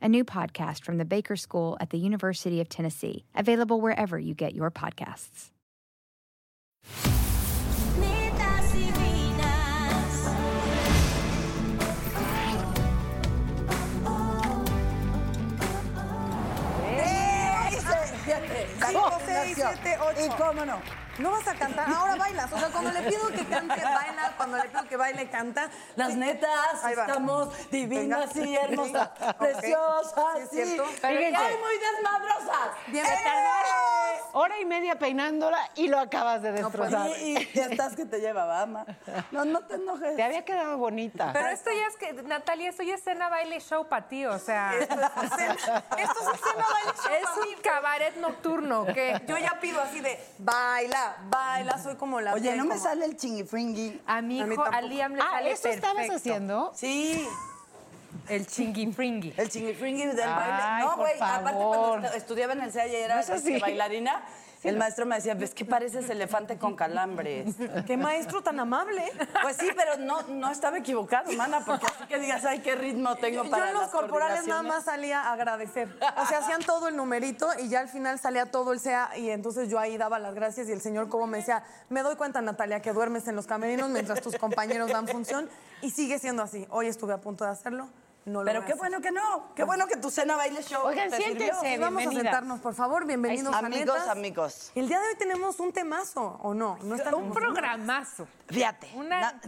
a new podcast from the Baker School at the University of Tennessee, available wherever you get your podcasts. Cinco, seis, siete, ocho. ¿Y cómo no? No vas a cantar, ahora bailas. O sea, cuando le pido que cante, baila. Cuando le pido que baile, canta. Las netas, estamos divinas Venga. y hermosas, preciosas. Sí, es cierto. Sí. Fíjense. ¡Ay, muy desmadrosas! Bienvenidos. Hora y media peinándola y lo acabas de destrozar. Y, y ya estás que te lleva, ama. No, no te enojes. Te había quedado bonita. Pero esto ya es que, Natalia, esto ya es cena, baile, show para ti, o sea. Esto es cena baile show Es un cabaret nocturno, que Yo ya pido así de baila, baila, soy como la Oye, piel, no me como- sale el chingifringui. a mi A mí hijo, a tampoco. Liam le ah, sale ¿eso estabas perfecto. haciendo? Sí, El chinguifringui. el chingifringui del Ay, baile. No, por güey, aparte favor. cuando estu- estudiaba en el CEA y era No así. este, el maestro me decía, ves que pareces elefante con calambres. Qué maestro tan amable. Pues sí, pero no, no estaba equivocado, mana, porque así que digas, ay, qué ritmo tengo Yo para en los las corporales nada más salía a agradecer. O sea, hacían todo el numerito y ya al final salía todo el SEA y entonces yo ahí daba las gracias y el señor Cobo me decía, me doy cuenta, Natalia, que duermes en los camerinos mientras tus compañeros dan función y sigue siendo así. Hoy estuve a punto de hacerlo, no lo Pero a qué bueno que no. Qué bueno que tu cena baile show. Oigan, te sirvió. siéntense. Y vamos a sentarnos, por favor. Bienvenidos a Amigos, Netas. amigos. El día de hoy tenemos un temazo, ¿o no? ¿No están Un programazo. Fíjate, Una-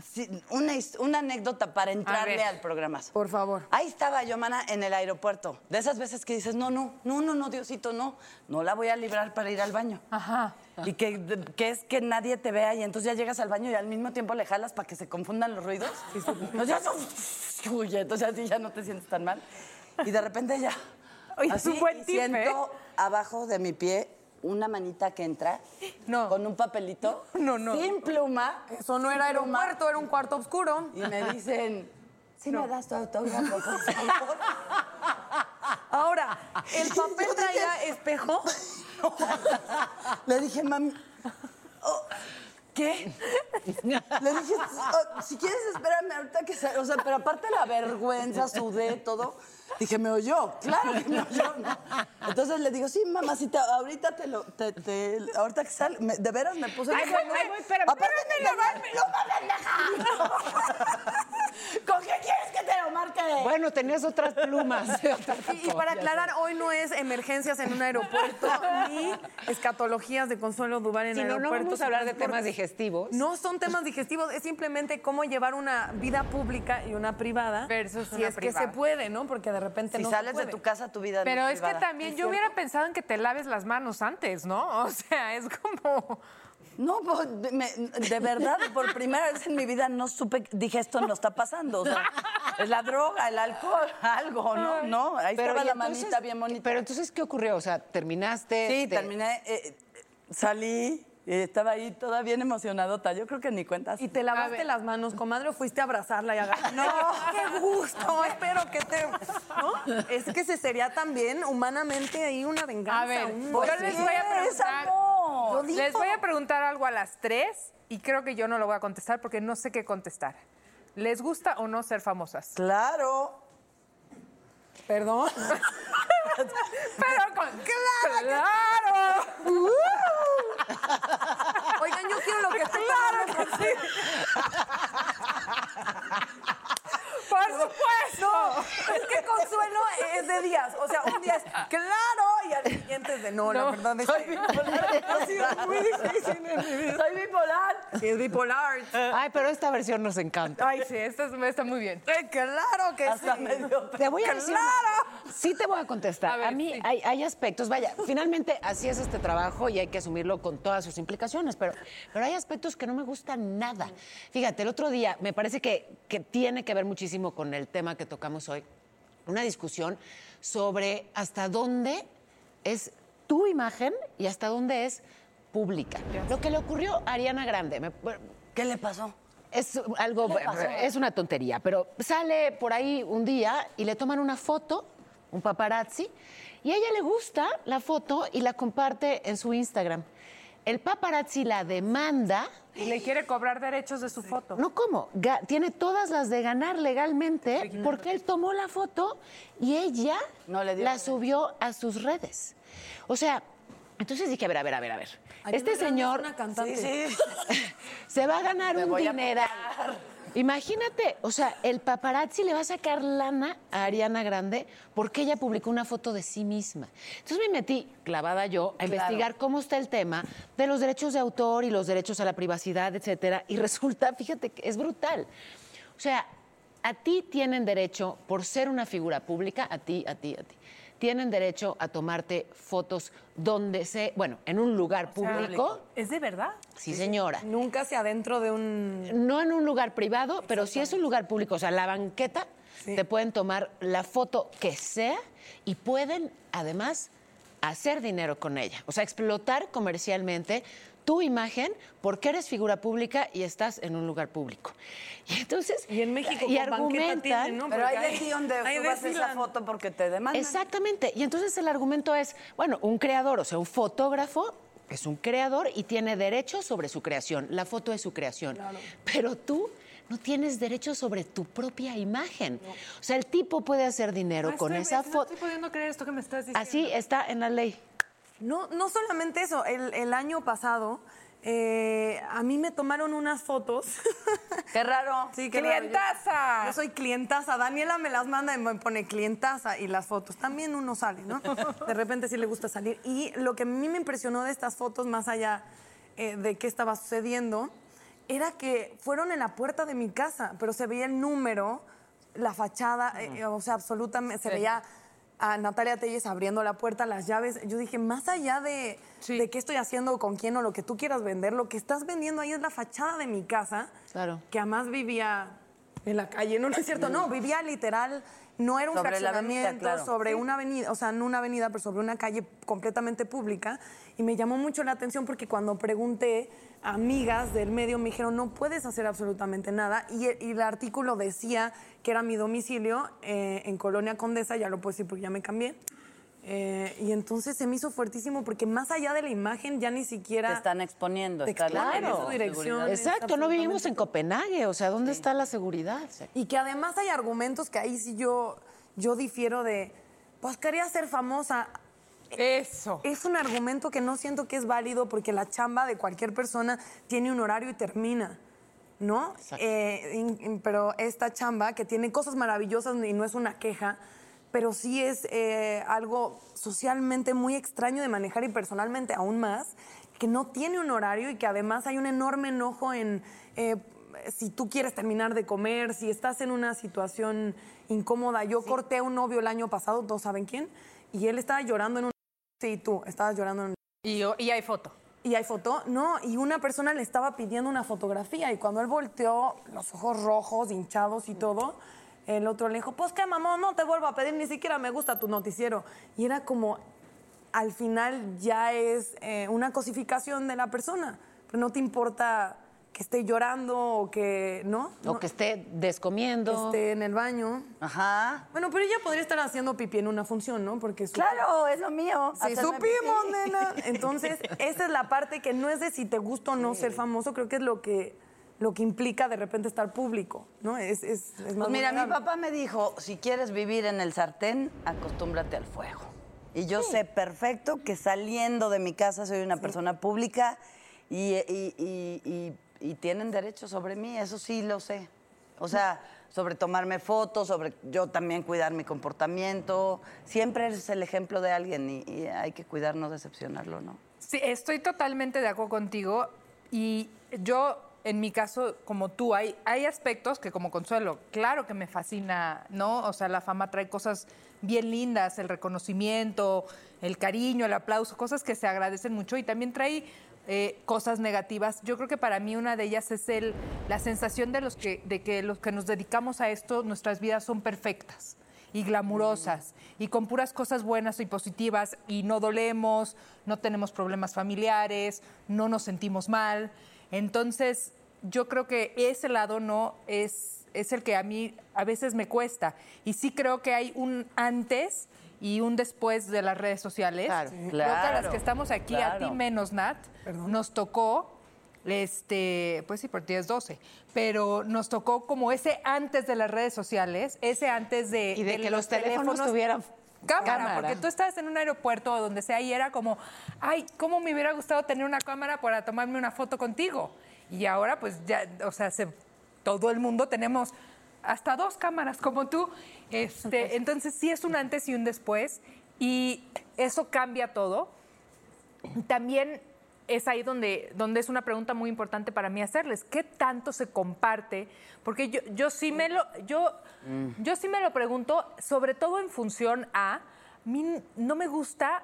una, anécdota para entrarle al programa. Por favor. Ahí estaba yo, mana, en el aeropuerto. De esas veces que dices, no, no, no, no, no, Diosito, no. No la voy a librar para ir al baño. Ajá. Y que, que es que nadie te vea y entonces ya llegas al baño y al mismo tiempo le jalas para que se confundan los ruidos. Uy, entonces así ya no te sientes tan mal. Y de repente ya. Oye, es así, un buen tip, siento abajo de mi pie una manita que entra No. con un papelito No, no. sin pluma. Eso no sin era pluma, aeropuerto, era un cuarto oscuro. Y me dicen, ¿sí me das tu autógrafo, por favor? Ahora, ¿el papel traía espejo? Le dije, mami, oh, ¿qué? Le dije, "Oh, si quieres, espérame ahorita que salga. O sea, pero aparte la vergüenza, sudé, todo. Dije, ¿me oyó? Claro que me oyó. ¿no? Entonces le digo, sí, mamacita, ahorita te lo. Te, te- ahorita que sale. me- de veras me puse. Ay, voy, "No". voy, voy, espérame, Aparte, espérame, tenía pluma, pendeja. ¿Con qué quieres que te lo marque? Bueno, tenías otras plumas. Y, y para aclarar, hoy no es emergencias en un aeropuerto ni escatologías de Consuelo Duval en Si no, no aeropuertos. vamos a hablar de temas digestivos. No son temas digestivos, es simplemente cómo llevar una vida pública y una privada. Versus si una es que se puede, ¿no? Porque de repente Si no sales se puede. de tu casa, tu vida no Pero es que también yo hubiera pensado en que te laves las manos antes, ¿no? O sea, es como. No, pues, de, me- de verdad, por primera vez en mi vida no supe, dije, esto no está pasando. O sea, es la droga, el alcohol, algo, ¿no? No, ahí estaba ¿y la entonces- manita bien bonita. Pero entonces, ¿qué ocurrió? O sea, terminaste. sí, te- terminé, eh, salí, eh, estaba ahí toda bien emocionadota. Yo creo que ni cuentas. ¿Y te lavaste las manos, comadre, o fuiste a abrazarla y agarrar? No, qué gusto, espero que te... ¿No? Es que se sería también humanamente ahí una venganza. A ver, un- yo voy a. Les voy a preguntar algo a las tres y creo que yo no lo voy a contestar porque no sé qué contestar. ¿Les gusta o no ser famosas? Claro. Perdón. Pero con claro. Oigan, yo quiero lo que estoy Claro que sí. Por supuesto. Es que Consuelo es de días. O sea, un día es claro y al siguiente es de no, la No, verdad es Soy bipolar. Ha sido muy difícil en mi vida. Soy bipolar. Sí, es bipolar. Ay, pero esta versión nos encanta. Ay, sí, esta es- está muy bien. Eh, claro que Hasta sí. medio Te voy a decir. ¡Claro! Sí te voy a contestar. A mí sí. hay, hay aspectos, vaya, finalmente así es este trabajo y hay que asumirlo con todas sus implicaciones, pero, pero hay aspectos que no me gustan nada. Fíjate, el otro día me parece que, que tiene que ver muchísimo con el tema que tocamos hoy, una discusión sobre hasta dónde es tu imagen y hasta dónde es pública. Lo que le ocurrió a Ariana Grande, me- ¿Qué le pasó? es algo, es una tontería, pero sale por ahí un día y le toman una foto, un paparazzi, y a ella le gusta la foto y la comparte en su Instagram. El paparazzi la demanda, Y le quiere cobrar derechos de su foto. no cómo, ga- tiene todas las de ganar legalmente porque él tomó la foto y ella No le dio la subió a sus redes. O sea, entonces dije, a ver, a ver, a ver, a ver. Este señor una cantante. Sí, sí. se va a ganar Me un dineral. Imagínate, o sea, el paparazzi le va a sacar lana a Ariana Grande porque ella publicó una foto de sí misma. Entonces me metí, clavada yo, a investigar cómo está el tema de los derechos de autor y los derechos a la privacidad, etcétera. Y resulta, fíjate, que es brutal. O sea, a ti tienen derecho, por ser una figura pública, a ti, a ti, a ti, tienen derecho a tomarte fotos donde se, bueno, en un lugar público. ¿Es de verdad? Sí, señora. Nunca hacia adentro de un... No en un lugar privado, pero si es un lugar público, o sea, la banqueta, te pueden tomar la foto que sea y pueden además hacer dinero con ella. O sea, explotar comercialmente tu imagen porque eres figura pública y estás en un lugar público. Y entonces Y en México y con argumentan tienen, ¿no? Pero hay de ti donde ahí subas esa foto porque te demandan. Exactamente. Y entonces el argumento es, bueno, un creador, o sea, un fotógrafo es un creador y tiene derechos sobre su creación. La foto es su creación. Pero tú no tienes derechos sobre tu propia imagen. O sea, el tipo puede hacer dinero No con estoy- esa No foto. estoy pudiendo creer esto que me estás diciendo. Así está en la ley. No, no solamente eso, el, el año pasado eh, a mí me tomaron unas fotos. Qué raro. Sí, qué ¡Clientaza! raro. Yo, yo soy clientaza. Daniela me las manda y me pone clientaza y las fotos. También uno sale, ¿no? De repente sí le gusta salir. Y lo que a mí me impresionó de estas fotos, más allá eh, de qué estaba sucediendo, era que fueron en la puerta de mi casa, pero se veía el número, la fachada, eh, o sea, absolutamente, se veía a Natalia Telles abriendo la puerta, las llaves. Yo dije, más allá de, Sí. de qué estoy haciendo, con quién o lo que tú quieras vender, lo que estás vendiendo ahí es la fachada de mi casa Claro. que además vivía en la calle, no, no es cierto, no, vivía literal, no era un Sobre avenida, claro. sobre una avenida, o sea, no una avenida, pero sobre una calle completamente pública, y me llamó mucho la atención porque cuando pregunté a amigas del medio me dijeron, no puedes hacer absolutamente nada, y, y el artículo decía que era mi domicilio eh, en Colonia Condesa, ya lo puedo decir porque ya me cambié, eh, y entonces se me hizo fuertísimo porque más allá de la imagen ya ni siquiera... Te están exponiendo. Te están exponen, dando es su dirección. Exacto, no vivimos en Copenhague, o sea, ¿dónde está la seguridad? Y que además hay argumentos que ahí sí yo, yo difiero de, pues quería ser famosa. Eso. Es un argumento que no siento que es válido porque la chamba de cualquier persona tiene un horario y termina, ¿no? Eh, in- in- pero esta chamba que tiene cosas maravillosas y no es una queja, pero sí es eh, algo socialmente muy extraño de manejar y personalmente aún más, que no tiene un horario y que además hay un enorme enojo en eh, si tú quieres terminar de comer, si estás en una situación incómoda. Yo corté a un novio el año pasado, todos saben quién, y él estaba llorando en un... Sí, tú, estabas llorando en un... Y, yo- y hay foto. ¿Y hay foto? No, y una persona le estaba pidiendo una fotografía y cuando él volteó, los ojos rojos, hinchados y todo, el otro le dijo, pues qué mamón, no te vuelvo a pedir, ni siquiera me gusta tu noticiero. Y era como, al final ya es eh, una cosificación de la persona, pero no te importa que esté llorando o que, ¿no? o No, que esté descomiendo. que esté en el baño. Ajá. Bueno, pero ella podría estar haciendo pipí en una función, ¿no? Porque su- Claro, es lo mío. Sí, supimos, pipí. nena. Entonces, esa es la parte que no es de si te gusta o no ser famoso, creo que es lo que, lo que implica de repente estar público, ¿no? Es, es, es más Pues mira, mi papá me dijo, si quieres vivir en el sartén, acostúmbrate al fuego. Y yo sé perfecto que saliendo de mi casa soy una persona pública y, y- y- y- y tienen derecho sobre mí, eso sí lo sé. O sea, sobre tomarme fotos, sobre yo también cuidar mi comportamiento. Siempre eres el ejemplo de alguien y, y hay que cuidar, no decepcionarlo, ¿no? Sí, estoy totalmente de acuerdo contigo y yo en mi caso, como tú, hay, hay aspectos que como consuelo, claro que me fascina, ¿no? O sea, la fama trae cosas bien lindas, el reconocimiento, el cariño, el aplauso, cosas que se agradecen mucho y también trae eh, cosas negativas. Yo creo que para mí una de ellas es el, la sensación de, los que, de que los que nos dedicamos a esto, nuestras vidas son perfectas y glamurosas y con puras cosas buenas y positivas y no dolemos, no tenemos problemas familiares, no nos sentimos mal. Entonces, yo creo que ese lado no es, es el que a mí a veces me cuesta. Y sí creo que hay un antes y un después de las redes sociales. Claro, Creo que a las claro, que estamos aquí, a ti claro. menos, Nat, nos tocó, este, pues sí, por ti es 12, pero nos tocó como ese antes de las redes sociales, ese antes de... Y de que los teléfonos tuvieran Cámara, cámara. porque tú estabas en un aeropuerto o donde sea y era como, ay, cómo me hubiera gustado tener una cámara para tomarme una foto contigo. Y ahora, pues ya, o sea, se- todo el mundo tenemos hasta dos cámaras como tú. Este, entonces, sí es un antes y un después y eso cambia todo. También es ahí donde, donde es una pregunta muy importante para mí hacerles. ¿Qué tanto se comparte? Porque yo, yo sí me lo, yo, yo sí me lo pregunto, sobre todo en función a mí no me gusta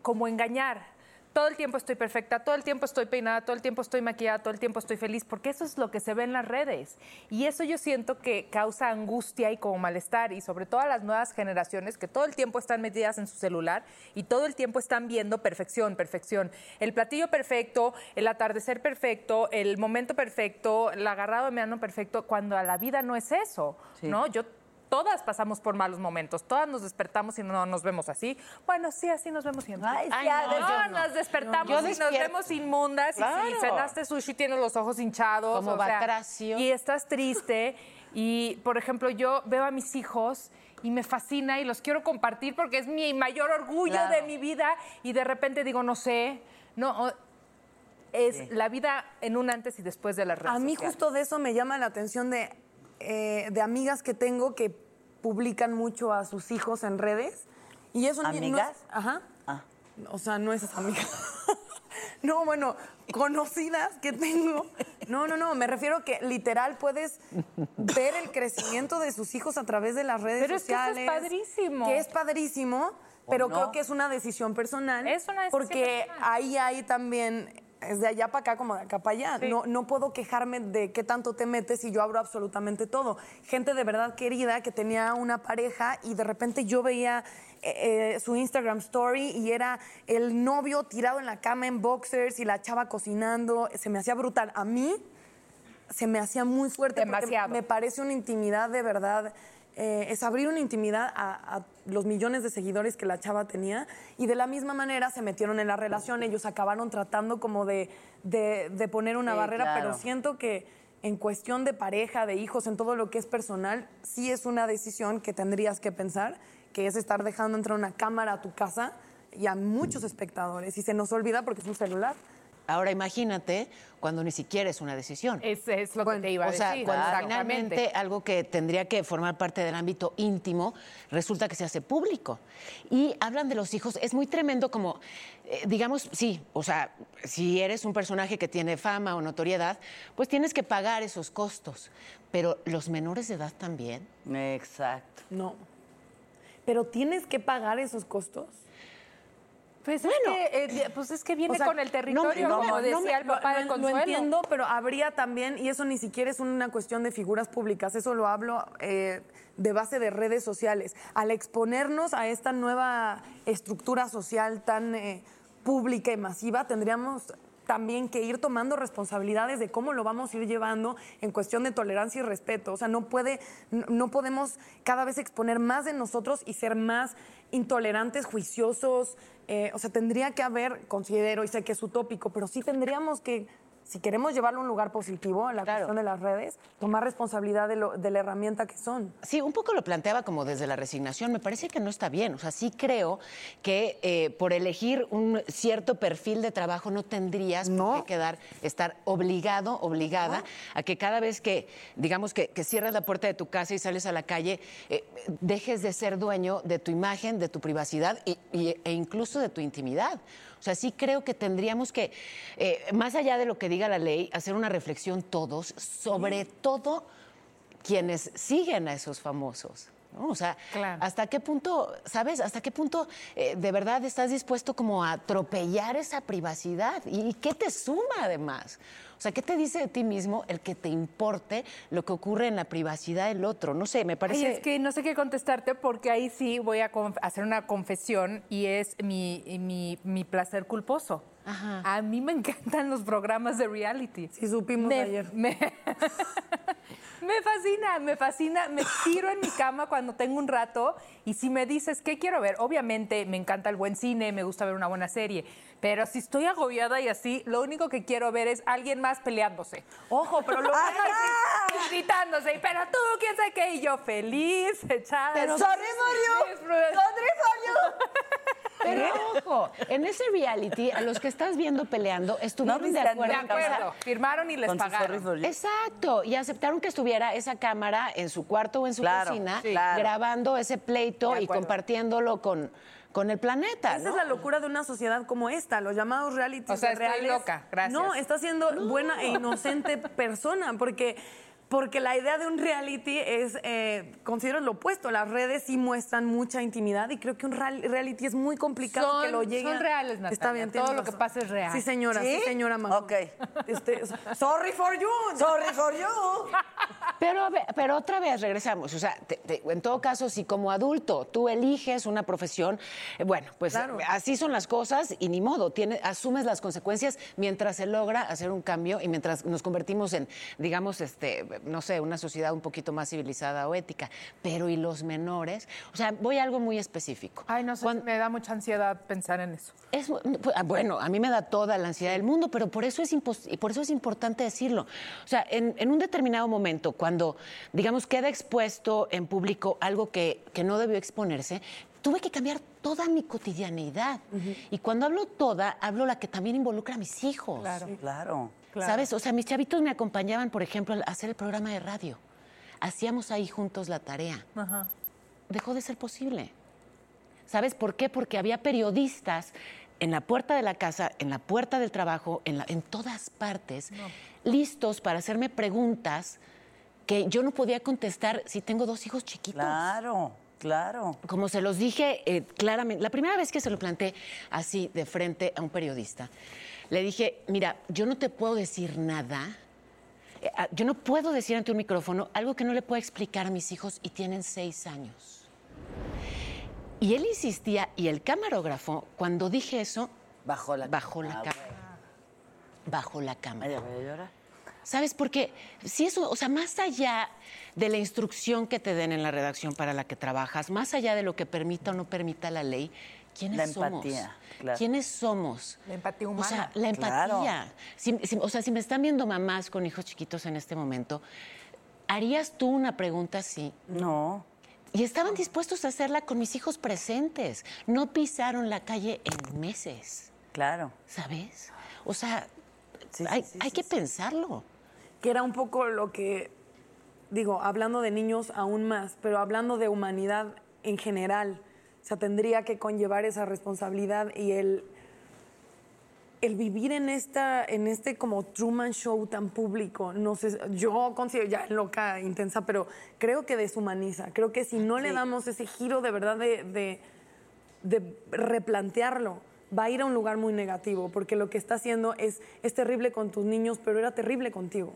como engañar. Todo el tiempo estoy perfecta, todo el tiempo estoy peinada, todo el tiempo estoy maquillada, todo el tiempo estoy feliz, porque eso es lo que se ve en las redes. Y eso yo siento que causa angustia y como malestar, y sobre todo a las nuevas generaciones que todo el tiempo están metidas en su celular y todo el tiempo están viendo perfección, perfección. El platillo perfecto, el atardecer perfecto, el momento perfecto, el agarrado de mano perfecto, cuando a la vida no es eso, ¿no? Yo Todas pasamos por malos momentos, todas nos despertamos y no nos vemos así. Bueno, sí, así nos vemos siempre. Ay, sí, Ay, no, veces No, no. nos despertamos y nos vemos inmundas y si cenaste sushi tienes los ojos hinchados. Como o sea, y estás triste. y, por ejemplo, yo veo a mis hijos y me fascina y los quiero compartir porque es mi mayor orgullo Claro. de mi vida y de repente digo, no sé, no... es la vida en un antes y después de las redes A mí sociales. justo de eso me llama la atención de, eh, de amigas que tengo que publican mucho a sus hijos en redes. Y eso ni- no es- ¿Amigas? ajá. Ah. O sea, no esas amigas. no, bueno, conocidas que tengo. No, no, no, me refiero que literal puedes ver el crecimiento de sus hijos a través de las redes Pero es que eso es sociales. padrísimo. Que es padrísimo, pero no? creo que es una decisión personal. Es una decisión Porque personal. ahí hay también, es de allá para acá como de acá para allá. Sí. No, no puedo quejarme de qué tanto te metes y yo abro absolutamente todo. Gente de verdad querida que tenía una pareja y de repente yo veía eh, eh, su Instagram story y era el novio tirado en la cama en boxers y la chava cocinando. Se me hacía brutal. A mí se me hacía muy fuerte Demasiado. porque me parece una intimidad de verdad. Eh, es abrir una intimidad a, a los millones de seguidores que la chava tenía y de la misma manera se metieron en la relación, ellos acabaron tratando como de, de- de poner una Sí, barrera, claro. pero siento que en cuestión de pareja, de hijos, en todo lo que es personal, sí es una decisión que tendrías que pensar, que es estar dejando entrar una cámara a tu casa y a muchos espectadores y se nos olvida porque es un celular. Ahora imagínate cuando ni siquiera es una decisión. Ese es lo que te iba a o sea, decir. cuando finalmente algo que tendría que formar parte del ámbito íntimo resulta que se hace público. Y hablan de los hijos, es muy tremendo como, eh, digamos, sí, o sea, si eres un personaje que tiene fama o notoriedad, pues tienes que pagar esos costos. Pero los menores de edad también. Exacto. No. Pero tienes que pagar esos costos. Pues, Bueno. es que, eh, pues es que viene O sea, con el territorio, no, como decía no me- el papá de lo- Consuelo. Lo entiendo, pero habría también, y eso ni siquiera es una cuestión de figuras públicas, eso lo hablo eh, de base de redes sociales. Al exponernos a esta nueva estructura social tan eh, pública y masiva, tendríamos también que ir tomando responsabilidades de cómo lo vamos a ir llevando en cuestión de tolerancia y respeto. O sea, no puede, no, podemos cada vez exponer más de nosotros y ser más intolerantes, juiciosos. eh, o sea, tendría que haber, considero, y sé que es utópico, pero sí tendríamos que, si queremos llevarlo a un lugar positivo, a la Claro. cuestión de las redes, tomar responsabilidad de, lo- de la herramienta que son. Sí, un poco lo planteaba como desde la resignación. Me parece que no está bien. O sea, sí creo que eh, por elegir un cierto perfil de trabajo no tendrías por No. qué quedar, estar obligado, obligada a que cada vez que, digamos, que, que cierras la puerta de tu casa y sales a la calle, eh, dejes de ser dueño de tu imagen, de tu privacidad y- y- e incluso de tu intimidad. O sea, sí creo que tendríamos que, eh, más allá de lo que diga la ley, hacer una reflexión todos, sobre todo quienes siguen a esos famosos. ¿no? O sea, Claro. ¿hasta qué punto, sabes, hasta qué punto eh, de verdad estás dispuesto como a atropellar esa privacidad? ¿Y, y qué te suma además? O sea, ¿qué te dice de ti mismo el que te importe lo que ocurre en la privacidad del otro? No sé, me Ay, parece... es que no sé qué contestarte porque ahí sí voy a hacer una confesión y es mi, mi, mi placer culposo. Ajá. A mí me encantan los programas de reality. Sí, supimos me, ayer. Me, me fascina, me fascina. Me tiro en mi cama cuando tengo un rato y si me dices, ¿qué quiero ver? Obviamente me encanta el buen cine, me gusta ver una buena serie, pero si estoy agobiada y así, lo único que quiero ver es alguien más peleándose. Ojo, pero lo gritándose, pero tú, quién sabe qué, y yo feliz, echada. Pero sorry. Disfruta- Sorry. Pero ojo, en ese reality, a los que estás viendo peleando, estuvieron de acuerdo. De acuerdo, firmaron y les Con pagaron. Exacto, y aceptaron que estuviera esa cámara en su cuarto o en su Claro, cocina, sí. grabando ese pleito y compartiéndolo con, con el planeta. Esa ¿no? es la locura de una sociedad como esta, los llamados reality O sea, estoy reales. loca, gracias. No, está siendo buena e inocente persona, porque, porque la idea de un reality es, eh, considero lo opuesto, las redes sí muestran mucha intimidad y creo que un real- reality es muy complicado Son- que lo llegue. son reales, Natalia, Está bien, todo lo que pasa es real. Sí, señora, sí, ¿Sí? señora Majo. Ok. Este, sorry for you. Sorry for you. Pero, a ver, pero otra vez regresamos. O sea, te- te- en todo caso, si como adulto tú eliges una profesión, eh, bueno, pues Claro. así son las cosas y ni modo. Tiene, asumes las consecuencias mientras se logra hacer un cambio y mientras nos convertimos en, digamos, este, no sé, una sociedad un poquito más civilizada o ética. Pero ¿y los menores? O sea, voy a algo muy específico. Ay, no sé, me da mucha ansiedad pensar en eso. es, pues, ah, bueno, a mí me da toda la ansiedad del mundo, pero por eso es, impos- por eso es importante decirlo. O sea, en, en un determinado momento, cuando, digamos, queda expuesto en público algo que, que no debió exponerse, tuve que cambiar toda mi cotidianeidad. Y cuando hablo toda, hablo la que también involucra a mis hijos. Claro. ¿Sabes? O sea, mis chavitos me acompañaban, por ejemplo, a hacer el programa de radio. Hacíamos ahí juntos la tarea. Dejó de ser posible. ¿Sabes por qué? Porque había periodistas en la puerta de la casa, en la puerta del trabajo, en, la- en todas partes, listos para hacerme preguntas que yo no podía contestar si tengo dos hijos chiquitos. Claro, claro. Como se los dije eh, claramente, la primera vez que se lo planteé así de frente a un periodista, le dije, mira, yo no te puedo decir nada, eh, ah, yo no puedo decir ante un micrófono algo que no le pueda explicar a mis hijos y tienen seis años. Y él insistía, y el camarógrafo, cuando dije eso, Bajó la bajó la Ah, cámara. Bajó la cámara. A llorar. ¿Sabes? Porque si eso, o sea, más allá de la instrucción que te den en la redacción para la que trabajas, más allá de lo que permita o no permita la ley, ¿quiénes La somos? empatía, claro. ¿Quiénes somos? La empatía O humana. sea, la Claro. empatía. Si- si- o sea, si me están viendo mamás con hijos chiquitos en este momento, ¿harías tú una pregunta así? No. Y estaban dispuestos a hacerla con mis hijos presentes. No pisaron la calle en meses, Claro. ¿sabes? O sea, Sí, hay, sí, hay sí, que sí. pensarlo. que era un poco lo que, digo, hablando de niños aún más, pero hablando de humanidad en general, o sea, tendría que conllevar esa responsabilidad y el, el vivir en esta, en este como Truman Show tan público, no sé, yo considero ya loca, intensa, pero creo que deshumaniza. Creo que si no le damos ese giro de verdad de, de, de replantearlo, va a ir a un lugar muy negativo, porque lo que está haciendo es, es terrible con tus niños, pero era terrible contigo.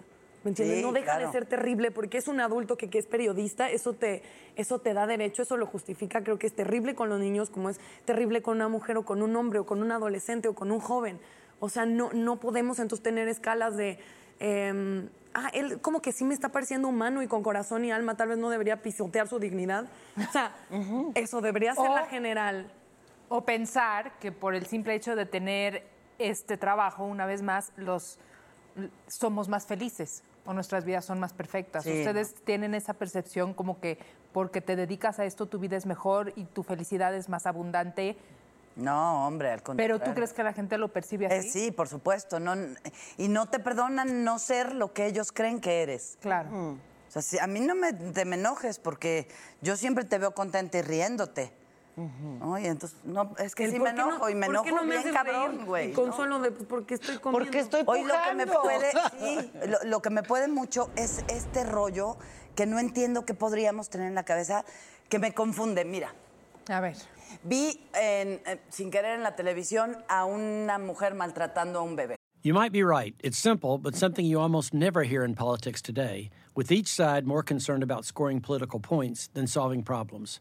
¿Me entiendes? Sí, no deja claro. de ser terrible porque es un adulto que, que es periodista, eso te, eso te da derecho, eso lo justifica. Creo que es terrible con los niños, como es terrible con una mujer o con un hombre o con un adolescente o con un joven. O sea, no, no podemos entonces tener escalas de. eh, ah, él como que sí me está pareciendo humano y con corazón y alma, tal vez no debería pisotear su dignidad. O sea, eso debería ser O- la general. O pensar que por el simple hecho de tener este trabajo, una vez más, los somos más felices o nuestras vidas son más perfectas. Sí, Ustedes tienen esa percepción como que porque te dedicas a esto tu vida es mejor y tu felicidad es más abundante. No, hombre, al contrario. Pero tú crees que la gente lo percibe Eh, así? sí, por supuesto. No, y no te perdonan no ser lo que ellos creen que eres. Claro. O sea, si- a mí no me, te me enojes porque yo siempre te veo contenta y riéndote. Y entonces, no, es que sí me qué no- enojo y me ¿por qué enojo no me bien cabrón, güey. Y ¿no? Consuelo de, pues, porque estoy comiendo. Porque estoy Hoy lo que me puede, sí, lo, lo que me puede mucho es este rollo que no entiendo que podríamos tener en la cabeza, que me confunde. Mira, A ver. vi en, eh, sin querer en la televisión a una mujer maltratando a un bebé. You might be right. It's simple, but something you almost never hear in politics today, with each side more concerned about scoring political points than solving problems.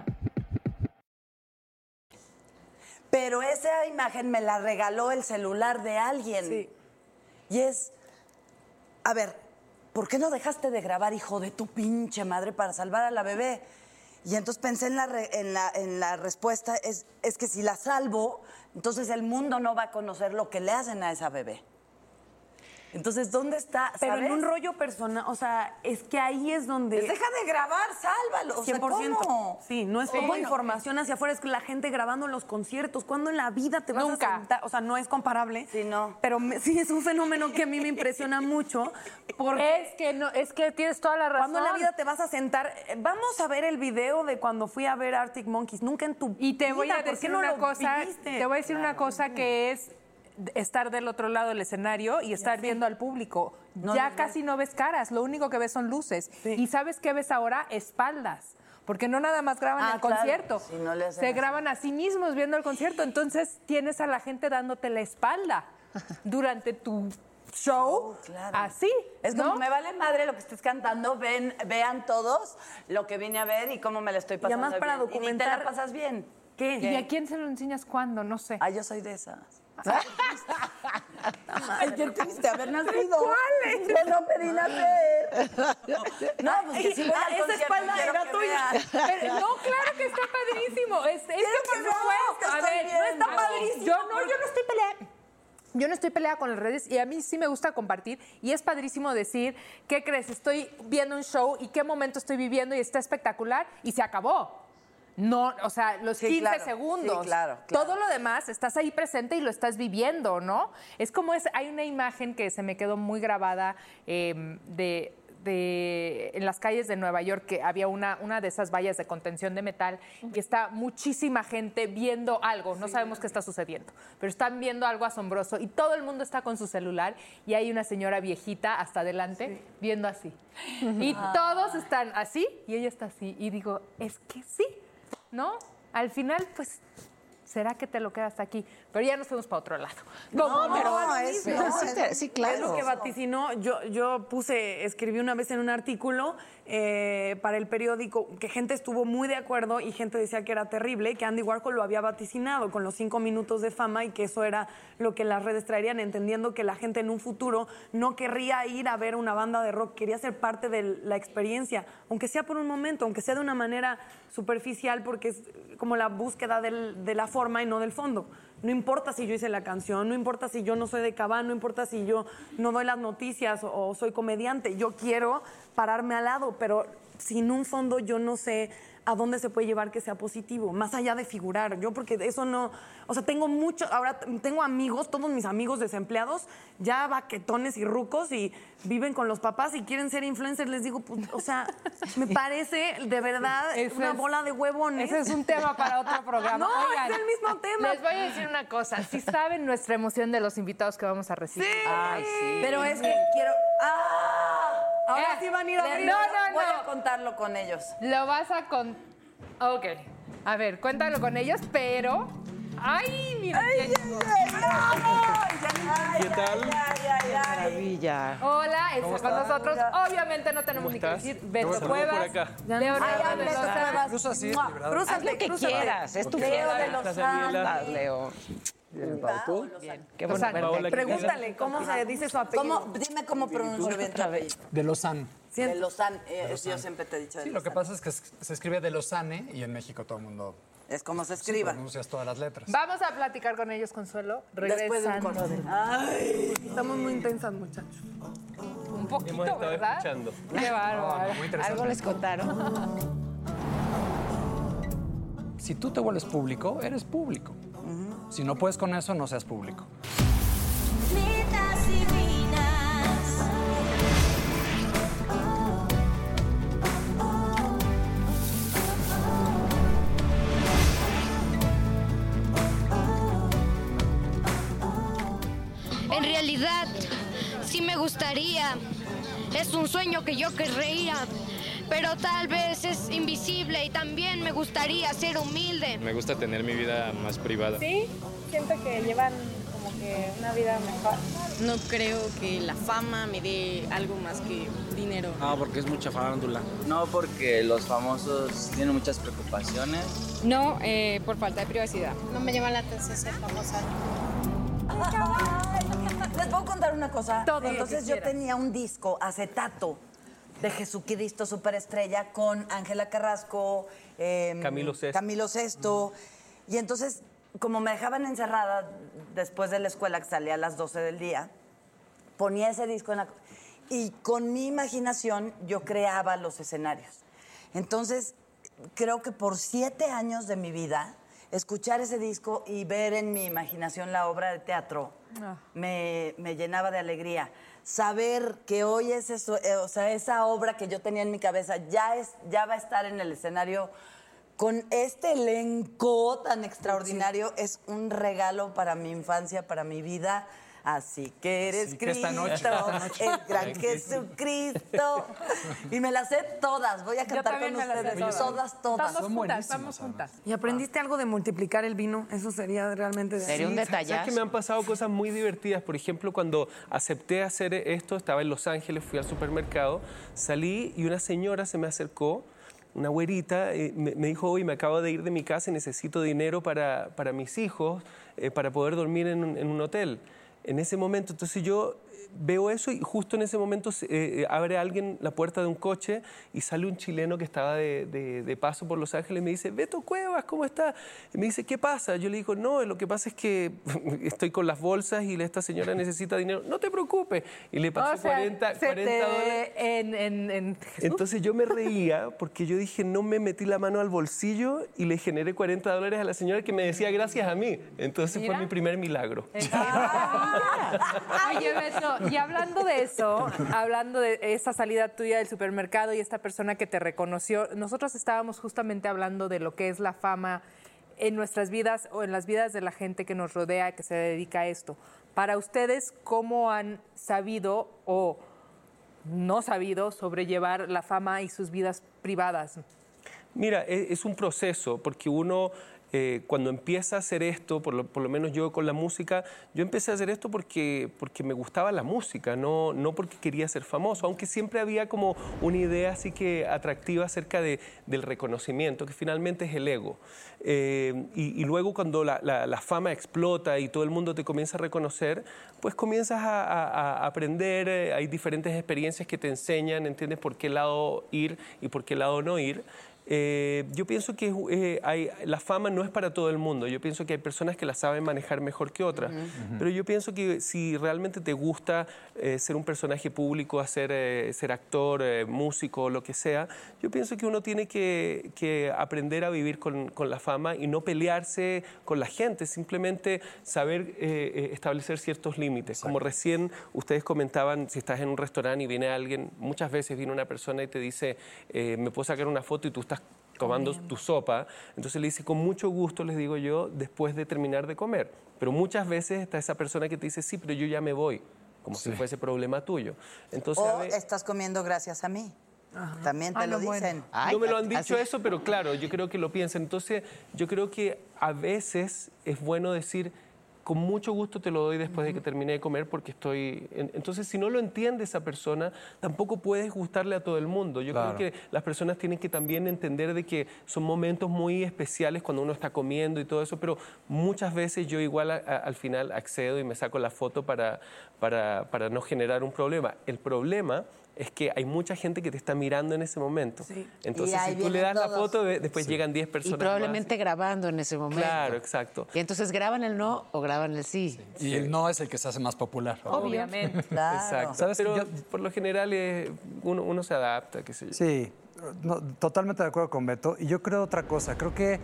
Pero esa imagen me la regaló el celular de alguien. Sí. Y es, a ver, ¿por qué no dejaste de grabar, hijo de tu pinche madre, para salvar a la bebé? Y entonces pensé en la, re- en la, en la respuesta, es, es que si la salvo, entonces el mundo no va a conocer lo que le hacen a esa bebé. Entonces, ¿dónde está? Pero ¿sabes? en un rollo personal, o sea, es que ahí es donde... Pues deja de grabar, sálvalo. O sea, 100%. ¿cómo? Sí, no es como información hacia afuera, es que la gente grabando los conciertos. ¿Cuándo en la vida te vas Nunca. a sentar? O sea, no es comparable. Sí, no. Pero me- sí es un fenómeno que a mí me impresiona mucho. Porque Es que no, es que tienes toda la razón. cuando en la vida te vas a sentar, Eh, vamos a ver el video de cuando fui a ver Arctic Monkeys. Nunca en tu Y te voy vida, a ¿por qué decir no una lo cosa, viviste? te voy a decir una cosa que es estar del otro lado del escenario y estar viendo al público. No ya casi no ves caras, lo único que ves son luces. Sí. Y ¿sabes qué ves ahora? Espaldas. Porque no nada más graban Ah, el claro. concierto, no le se así. graban a sí mismos viendo el concierto. Entonces tienes a la gente dándote la espalda durante tu show. Oh, claro. Así. Es ¿no? como, me vale madre lo que estés cantando, ven, vean todos lo que vine a ver y cómo me la estoy pasando además para bien. Y ni te documentar- la pasas bien. ¿Qué? ¿Y a quién se lo enseñas cuándo? No sé. Ah, yo soy de esas. Ay, qué triste haber nacido. ¿Cuáles? Yo no pedí nacer. No, pues que si voy Ah, al esa espalda era tuya. Pero, no, claro que está padrísimo. Es, es que por no, supuesto. a ver, no está padrísimo. Yo no, yo no estoy peleada. Yo no estoy peleada con las redes y a mí sí me gusta compartir y es padrísimo decir, ¿qué crees? Estoy viendo un show y qué momento estoy viviendo y está espectacular y se acabó. No, o sea, los Sí, 15 claro. segundos. Sí, claro, claro. Todo lo demás, estás ahí presente y lo estás viviendo, ¿no? Es como es, hay una imagen que se me quedó muy grabada eh, de, de- en las calles de Nueva York, que había una, una de esas vallas de contención de metal y está muchísima gente viendo algo, no sabemos qué está sucediendo, pero están viendo algo asombroso y todo el mundo está con su celular y hay una señora viejita hasta adelante viendo así. Y todos están así y ella está así. Y digo, es que sí, ¿no? Al final, pues, ¿será que te lo quedas aquí? Pero ya nos fuimos para otro lado. No, Como- pero es, no, Sí, es- sí, claro. Es lo que vaticinó. Yo, yo puse, escribí una vez en un artículo eh, para el periódico que gente estuvo muy de acuerdo y gente decía que era terrible, que Andy Warhol lo había vaticinado con los cinco minutos de fama y que eso era lo que las redes traerían, entendiendo que la gente en un futuro no querría ir a ver una banda de rock, quería ser parte de la experiencia, aunque sea por un momento, aunque sea de una manera superficial, porque es como la búsqueda de la forma y no del fondo. No importa si yo hice la canción, no importa si yo no soy de Cabán, no importa si yo no doy las noticias o, o soy comediante. Yo quiero pararme al lado, pero sin un fondo yo no sé a dónde se puede llevar que sea positivo, más allá de figurar. Yo porque eso no, o sea, tengo mucho, ahora tengo amigos, todos mis amigos desempleados, ya baquetones y rucos y viven con los papás y quieren ser influencers, les digo, pues, o sea, me parece de verdad Ese una es- bola de huevones. Ese es un tema para otro programa. No, Oigan, es el mismo tema. Les voy a decir una cosa. Si saben nuestra emoción de los invitados que vamos a recibir. Ay, sí. Pero es que quiero. ¡Ah! Ahora Eh, sí van a ir a abrir. no, no, Voy no. a contarlo con ellos. Lo vas a con. Ok. A ver, cuéntalo con ellos, pero ¡Ay, mira! llegó. ¿Qué tal? Maravilla. Hola, está con nosotros. Obviamente no tenemos ni que decir Beto Cuevas. Ay, de Lozano. Cuevas. Cruza así, Haz lo que quieras, es tu Leo de Lozano. Daniela. Leo. Bien, Qué O bueno sea, verte Paola. Pregúntale cómo se dice su apellido. ¿Cómo, dime cómo pronuncio bien tu apellido. De Lausanne. De Lausanne. eh, yo siempre te he dicho de Sí, lo que pasa es que se escribe de Lausanne y en México todo el mundo Es como se sí, escriba. pronuncias todas las letras. Vamos a platicar con ellos, Consuelo. Después de un Regresando. corte. del- Ay, Estamos muy intensas, muchachos. Un poquito, Hemos estado ¿verdad? escuchando. Qué bárbaro. Muy interesante. Algo les contaron. Si tú te vuelves público, eres público. Si no puedes con eso, no seas público. En realidad, sí me gustaría. Es un sueño que yo querría, pero tal vez es invisible y también me gustaría ser humilde. Me gusta tener mi vida más privada. Sí, siento que llevan como que una vida mejor. No creo que la fama me dé algo más que dinero. No, porque es mucha farándula. No, porque los famosos tienen muchas preocupaciones. No, eh, por falta de privacidad. No me llama la atención ser famosa. ¿Les puedo contar una cosa? Todo lo que Entonces yo tenía un disco acetato de Jesucristo Superestrella con Ángela Carrasco, eh, Camilo Sesto. Camilo Sesto. Y entonces, como me dejaban encerrada después de la escuela, que salía a las 12 del día, ponía ese disco en la... Y con mi imaginación yo creaba los escenarios. Entonces, creo que por siete años de mi vida, escuchar ese disco y ver en mi imaginación la obra de teatro Ah. me, me llenaba de alegría. Saber que hoy es eso, eh, o sea, esa obra que yo tenía en mi cabeza ya, es, ya va a estar en el escenario con este elenco tan extraordinario es un regalo para mi infancia, para mi vida. Así que eres Así que Cristo, esta noche, esta noche. el gran Jesucristo. Y me las sé todas. Voy a cantar con me las sé ustedes. todas. Todas, todas. Vamos Son juntas, vamos juntas. ¿Y aprendiste algo de multiplicar el vino? Eso sería realmente... de- Sería un ¿Sabes detallazo. que me han pasado cosas muy divertidas? Por ejemplo, cuando acepté hacer esto, estaba en Los Ángeles, fui al supermercado, salí y una señora se me acercó, una güerita, me, me dijo, hoy me acabo de ir de mi casa y necesito dinero para, para mis hijos, eh, para poder dormir en un, en un hotel. En ese momento, entonces yo veo eso y justo en ese momento se- eh, abre alguien la puerta de un coche y sale un chileno que estaba de, de- de paso por Los Ángeles y me dice, Beto Cuevas, ¿cómo estás? Y me dice, ¿qué pasa? Yo le digo, no, lo que pasa es que estoy con las bolsas y esta señora necesita dinero. No te preocupes. Y le pasé O sea, 40, se 40 te- dólares. En, en, en Jesús. Entonces yo me reía porque yo dije, no me metí la mano al bolsillo y le generé 40 dólares a la señora que me decía gracias a mí. Entonces Mira. fue mi primer milagro. Oye, Beto, y hablando de eso, hablando de esa salida tuya del supermercado y esta persona que te reconoció, nosotros estábamos justamente hablando de lo que es la fama en nuestras vidas o en las vidas de la gente que nos rodea, que se dedica a esto. Para ustedes, ¿cómo han sabido o no sabido sobrellevar la fama y sus vidas privadas? Mira, e- es un proceso, porque uno eh, cuando empieza a hacer esto, por lo, por lo menos yo con la música, yo empecé a hacer esto porque, porque me gustaba la música, no, no porque quería ser famoso, aunque siempre había como una idea así que atractiva acerca de, del reconocimiento, que finalmente es el ego. Eh, y, y luego cuando la, la- la fama explota y todo el mundo te comienza a reconocer, pues comienzas a, a- a aprender, eh, hay diferentes experiencias que te enseñan, entiendes por qué lado ir y por qué lado no ir. Eh, yo pienso que eh, hay- la fama no es para todo el mundo. Yo pienso que hay personas que la saben manejar mejor que otras. Pero yo pienso que si realmente te gusta eh, ser un personaje público, hacer, eh, ser actor, eh, músico, lo que sea, yo pienso que uno tiene que, que aprender a vivir con, con la fama y no pelearse con la gente, simplemente saber eh, establecer ciertos límites. Como recién ustedes comentaban, si estás en un restaurante y viene alguien, muchas veces viene una persona y te dice, eh, me puedo sacar una foto y tú estás tomando tu sopa, entonces le dice, con mucho gusto, les digo yo, después de terminar de comer. Pero muchas veces está esa persona que te dice, sí, pero yo ya me voy, como si fuese problema tuyo. Entonces, a O ver- estás comiendo gracias a mí. También te lo dicen. no me lo han dicho eso, pero claro, yo creo que lo piensan. Entonces, yo creo que a veces es bueno decir, con mucho gusto te lo doy después de que termine de comer porque estoy... en- Entonces, si no lo entiende esa persona, tampoco puedes gustarle a todo el mundo. Yo Claro. creo que las personas tienen que también entender de que son momentos muy especiales cuando uno está comiendo y todo eso, pero muchas veces yo igual a- a- al final accedo y me saco la foto para, para, para no generar un problema. El problema es que hay mucha gente que te está mirando en ese momento. Entonces, Y ahí si tú le das la foto, de- después llegan 10 Y personas probablemente grabando en ese momento. Claro, exacto. Y entonces graban el no o graban el sí. Y el no es el que se hace más popular. Obviamente. Exacto. ¿Sabes que Pero por lo general eh, uno, uno se adapta, qué sé yo. Sí, no, totalmente de acuerdo con Beto. Y yo creo otra cosa, creo que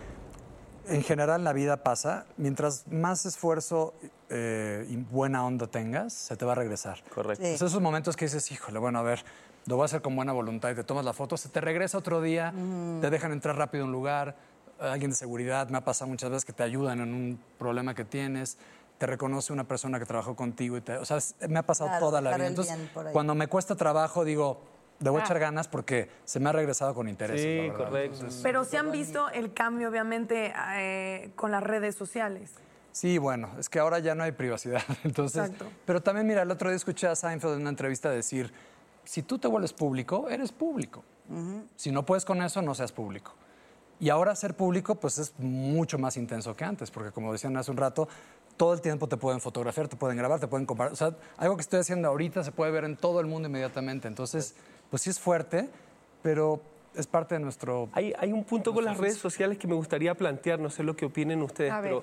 en general la vida pasa, mientras más esfuerzo eh, y buena onda tengas, se te va a regresar. Correcto. Pues esos momentos que dices, híjole, bueno, a ver, lo voy a hacer con buena voluntad y te tomas la foto, se te regresa otro día, te dejan entrar rápido a un lugar, alguien de seguridad, me ha pasado muchas veces que te ayudan en un problema que tienes, te reconoce una persona que trabajó contigo y te, o sea, me ha pasado Claro, toda la vida. Entonces, cuando me cuesta trabajo, digo, a Ah. echar ganas porque se me ha regresado con interés. Sí, correcto. Pero sí han visto el cambio, obviamente, eh, con las redes sociales. Sí, bueno, es que ahora ya no hay privacidad. Entonces, Exacto. pero también, mira, el otro día escuché a Seinfeld en una entrevista decir, si tú te vuelves público, eres público. Si no puedes con eso, no seas público. Y ahora ser público, pues es mucho más intenso que antes, porque como decían hace un rato, todo el tiempo te pueden fotografiar, te pueden grabar, te pueden comparar. O sea, algo que estoy haciendo ahorita se puede ver en todo el mundo inmediatamente. Entonces, pues sí es fuerte, pero es parte de nuestro... Hay, hay un punto con las redes sociales que me gustaría plantear, no sé lo que opinen ustedes, A pero